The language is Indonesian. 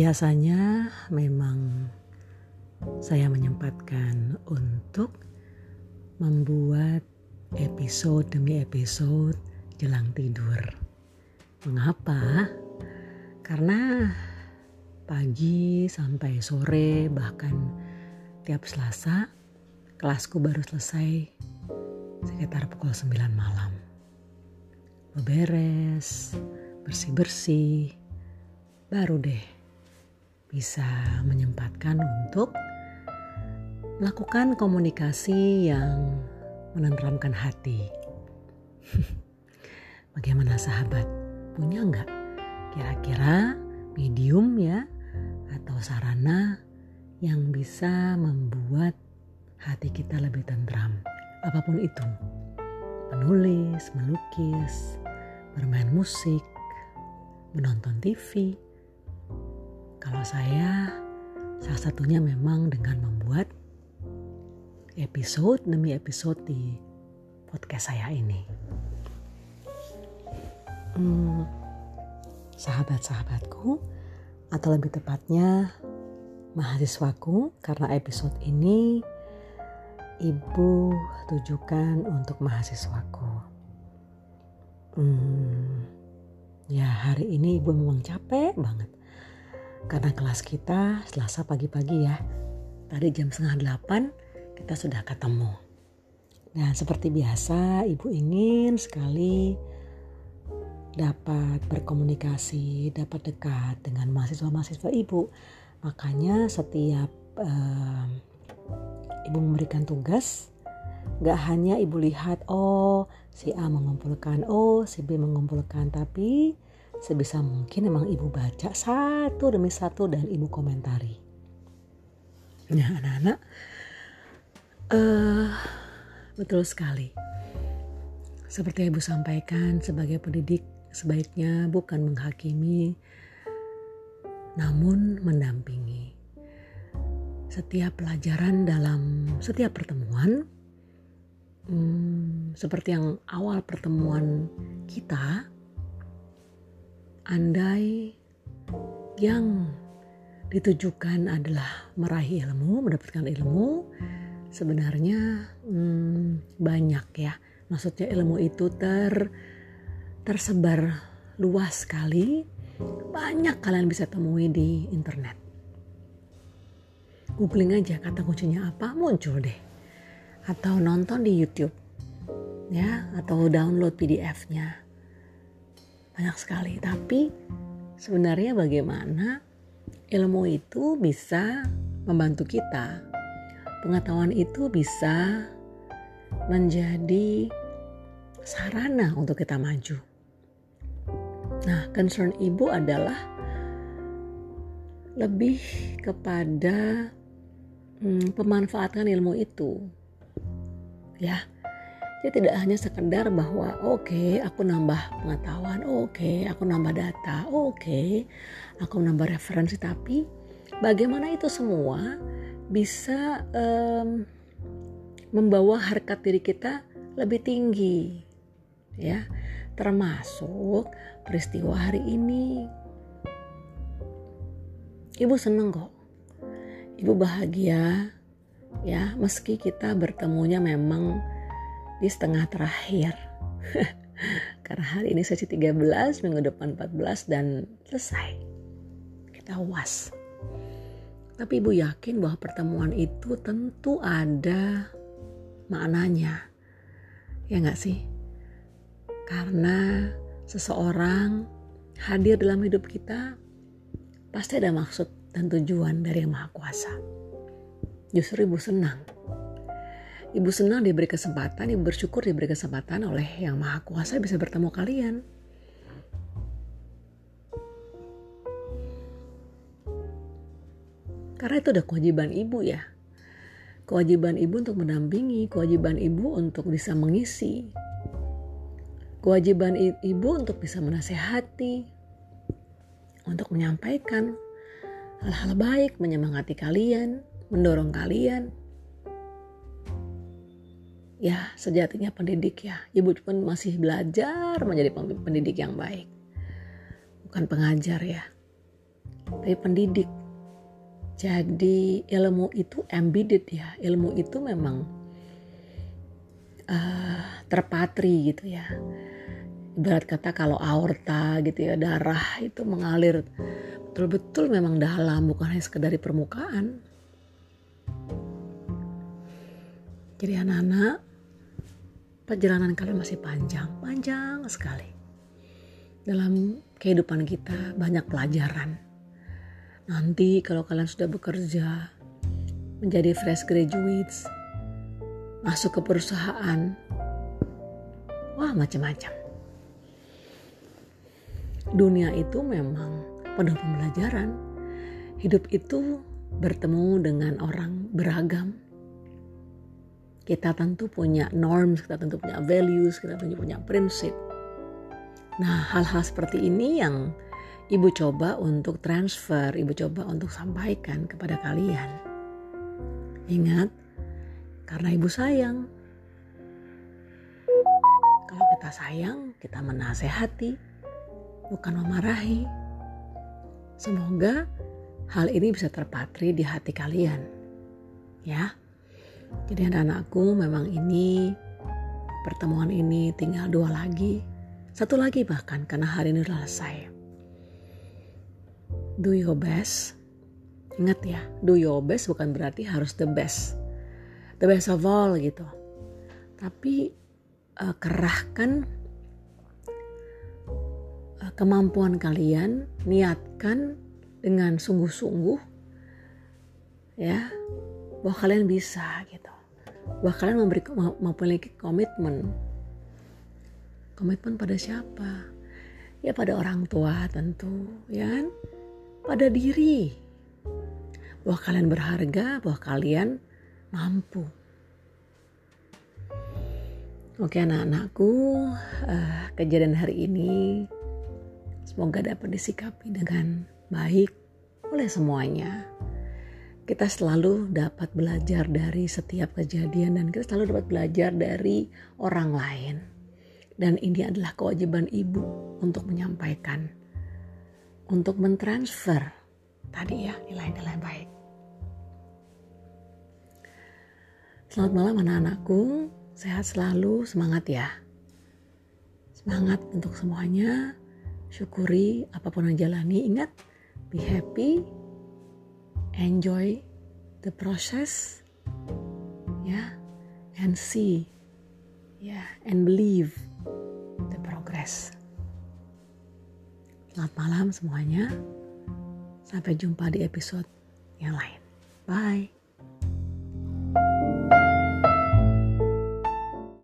Biasanya memang saya menyempatkan untuk membuat episode demi episode jelang tidur. Mengapa? Karena pagi sampai sore bahkan tiap Selasa kelasku baru selesai sekitar pukul 9 malam. Beberes, bersih-bersih, baru deh bisa menyempatkan untuk melakukan komunikasi yang menenteramkan hati. Bagaimana sahabat? Punya nggak kira-kira medium ya atau sarana yang bisa membuat hati kita lebih tentram? Apa pun itu. Menulis, melukis, bermain musik, menonton TV, kalau saya, salah satunya memang dengan membuat episode demi episode di podcast saya ini. Hmm, sahabat-sahabatku, atau lebih tepatnya mahasiswaku, karena episode ini ibu tujukan untuk mahasiswaku. Hmm, ya hari ini ibu memang capek banget karena kelas kita selasa pagi-pagi ya. Tadi jam setengah delapan kita sudah ketemu. Dan seperti biasa ibu ingin sekali dapat berkomunikasi, dapat dekat dengan mahasiswa-mahasiswa ibu. Makanya setiap uh, ibu memberikan tugas, gak hanya ibu lihat oh si A mengumpulkan, oh si B mengumpulkan, tapi sebisa mungkin emang ibu baca satu demi satu dan ibu komentari. Nah anak-anak, uh, betul sekali. Seperti ibu sampaikan sebagai pendidik sebaiknya bukan menghakimi, namun mendampingi. Setiap pelajaran dalam setiap pertemuan, hmm, seperti yang awal pertemuan kita, andai yang ditujukan adalah meraih ilmu, mendapatkan ilmu, sebenarnya hmm, banyak ya. Maksudnya ilmu itu ter tersebar luas sekali. Banyak kalian bisa temui di internet. Googling aja kata kuncinya apa, muncul deh. Atau nonton di YouTube. Ya, atau download PDF-nya banyak sekali. Tapi sebenarnya bagaimana ilmu itu bisa membantu kita. Pengetahuan itu bisa menjadi sarana untuk kita maju. Nah, concern ibu adalah lebih kepada hmm, pemanfaatan ilmu itu. Ya, dia tidak hanya sekedar bahwa oke okay, aku nambah pengetahuan, oke okay, aku nambah data, oke okay, aku nambah referensi, tapi bagaimana itu semua bisa um, membawa harkat diri kita lebih tinggi, ya. Termasuk peristiwa hari ini. Ibu seneng kok, ibu bahagia, ya. Meski kita bertemunya memang di setengah terakhir. Karena hari ini sesi 13, minggu depan 14 dan selesai. Kita was. Tapi ibu yakin bahwa pertemuan itu tentu ada maknanya. Ya nggak sih? Karena seseorang hadir dalam hidup kita pasti ada maksud dan tujuan dari yang Maha Kuasa. Justru ibu senang Ibu senang diberi kesempatan, ibu bersyukur diberi kesempatan oleh Yang Maha Kuasa bisa bertemu kalian. Karena itu udah kewajiban ibu ya. Kewajiban ibu untuk mendampingi, kewajiban ibu untuk bisa mengisi. Kewajiban ibu untuk bisa menasehati, untuk menyampaikan hal-hal baik, menyemangati kalian, mendorong kalian, ya sejatinya pendidik ya ibu pun masih belajar menjadi pendidik yang baik bukan pengajar ya tapi pendidik. Jadi ilmu itu embedded ya, ilmu itu memang uh, terpatri gitu ya. Ibarat kata kalau aorta gitu ya, darah itu mengalir betul-betul memang dalam, bukan hanya sekedar di permukaan. Jadi anak-anak, perjalanan kalian masih panjang, panjang sekali. Dalam kehidupan kita banyak pelajaran Nanti kalau kalian sudah bekerja, menjadi fresh graduates, masuk ke perusahaan, wah macam-macam. Dunia itu memang penuh pembelajaran. Hidup itu bertemu dengan orang beragam. Kita tentu punya norms, kita tentu punya values, kita tentu punya prinsip. Nah, hal-hal seperti ini yang ibu coba untuk transfer, ibu coba untuk sampaikan kepada kalian. Ingat, karena ibu sayang. Kalau kita sayang, kita menasehati, bukan memarahi. Semoga hal ini bisa terpatri di hati kalian. Ya. Jadi anak-anakku memang ini pertemuan ini tinggal dua lagi. Satu lagi bahkan karena hari ini sudah selesai do your best. Ingat ya, do your best bukan berarti harus the best. The best of all gitu. Tapi uh, kerahkan uh, kemampuan kalian, niatkan dengan sungguh-sungguh ya bahwa kalian bisa gitu. Bahwa kalian memberi memiliki komitmen. Komitmen pada siapa? Ya pada orang tua tentu, ya kan? pada diri bahwa kalian berharga, bahwa kalian mampu. Oke anak-anakku, uh, kejadian hari ini semoga dapat disikapi dengan baik oleh semuanya. Kita selalu dapat belajar dari setiap kejadian dan kita selalu dapat belajar dari orang lain. Dan ini adalah kewajiban ibu untuk menyampaikan untuk mentransfer tadi ya nilai-nilai baik. Selamat malam anak-anakku, sehat selalu, semangat ya. Semangat untuk semuanya, syukuri apa pun yang jalani, ingat be happy, enjoy the process, ya, and see, ya, and believe the progress. Selamat malam semuanya. Sampai jumpa di episode yang lain. Bye.